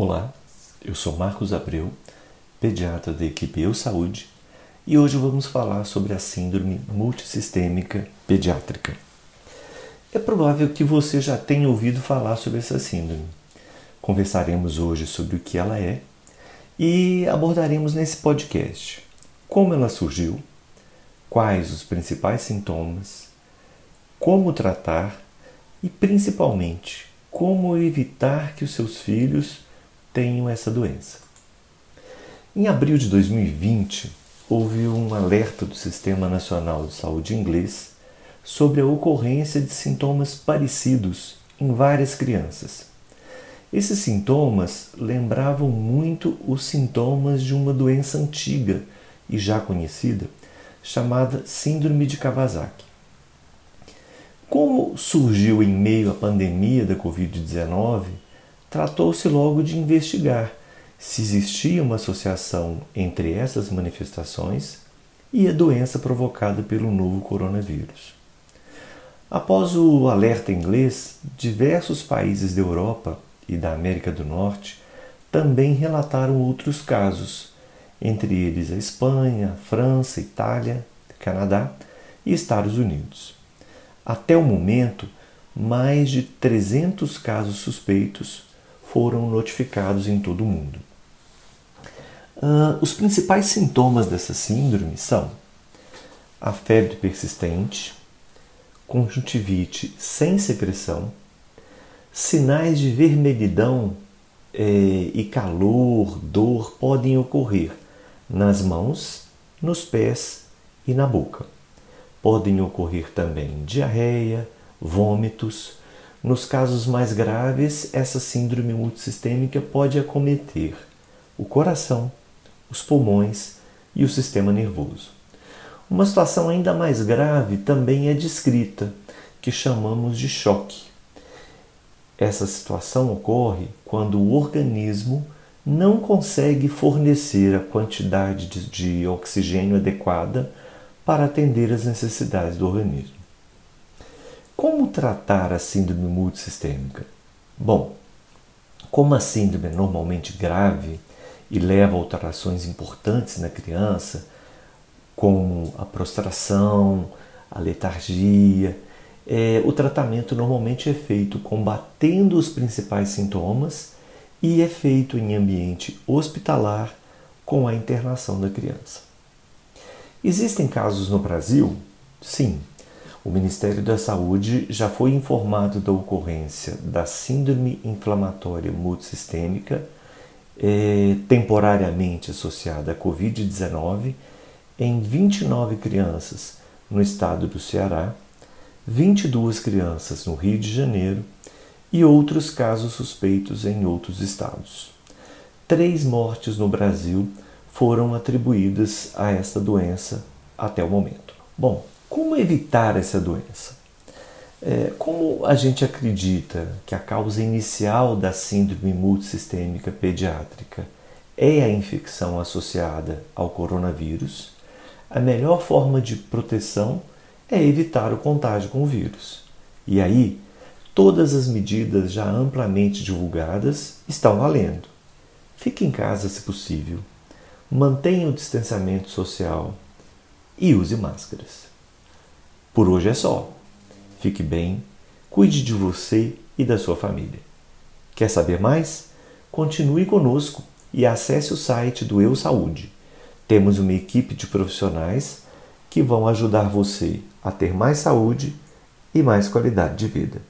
Olá, eu sou Marcos Abreu, pediatra da equipe Eu Saúde, e hoje vamos falar sobre a síndrome multissistêmica pediátrica. É provável que você já tenha ouvido falar sobre essa síndrome. Conversaremos hoje sobre o que ela é e abordaremos nesse podcast como ela surgiu, quais os principais sintomas, como tratar e principalmente como evitar que os seus filhos tenham essa doença. Em abril de 2020, houve um alerta do Sistema Nacional de Saúde inglês sobre a ocorrência de sintomas parecidos em várias crianças. Esses sintomas lembravam muito os sintomas de uma doença antiga e já conhecida, chamada Síndrome de Kawasaki. Como surgiu em meio à pandemia da Covid-19, tratou-se logo de investigar se existia uma associação entre essas manifestações e a doença provocada pelo novo coronavírus. Após o alerta inglês, diversos países da Europa e da América do Norte também relataram outros casos, entre eles a Espanha, França, Itália, Canadá e Estados Unidos. Até o momento, mais de 300 casos suspeitos foram notificados em todo o mundo. Uh, os principais sintomas dessa síndrome são a febre persistente, conjuntivite sem secreção, sinais de vermelhidão eh, e calor, dor podem ocorrer nas mãos, nos pés e na boca. Podem ocorrer também diarreia, vômitos. Nos casos mais graves, essa síndrome multissistêmica pode acometer o coração, os pulmões e o sistema nervoso. Uma situação ainda mais grave também é descrita, que chamamos de choque. Essa situação ocorre quando o organismo não consegue fornecer a quantidade de, oxigênio adequada para atender às necessidades do organismo. Como tratar a síndrome multissistêmica? Bom, como a síndrome é normalmente grave e leva a alterações importantes na criança, como a prostração, a letargia, é, o tratamento normalmente é feito combatendo os principais sintomas e é feito em ambiente hospitalar com a internação da criança. Existem casos no Brasil? Sim. O Ministério da Saúde já foi informado da ocorrência da Síndrome Inflamatória Multissistêmica, eh, temporariamente associada à Covid-19, em 29 crianças no estado do Ceará, 22 crianças no Rio de Janeiro e outros casos suspeitos em outros estados. Três mortes no Brasil foram atribuídas a essa doença até o momento. Bom, como evitar essa doença? É, como a gente acredita que a causa inicial da síndrome multissistêmica pediátrica é a infecção associada ao coronavírus, a melhor forma de proteção é evitar o contágio com o vírus. E aí, todas as medidas já amplamente divulgadas estão valendo. Fique em casa se possível mantenha o distanciamento social e use máscaras. Por hoje é só. Fique bem, cuide de você e da sua família. Quer saber mais? Continue conosco e acesse o site do Eu Saúde. Temos uma equipe de profissionais que vão ajudar você a ter mais saúde e mais qualidade de vida.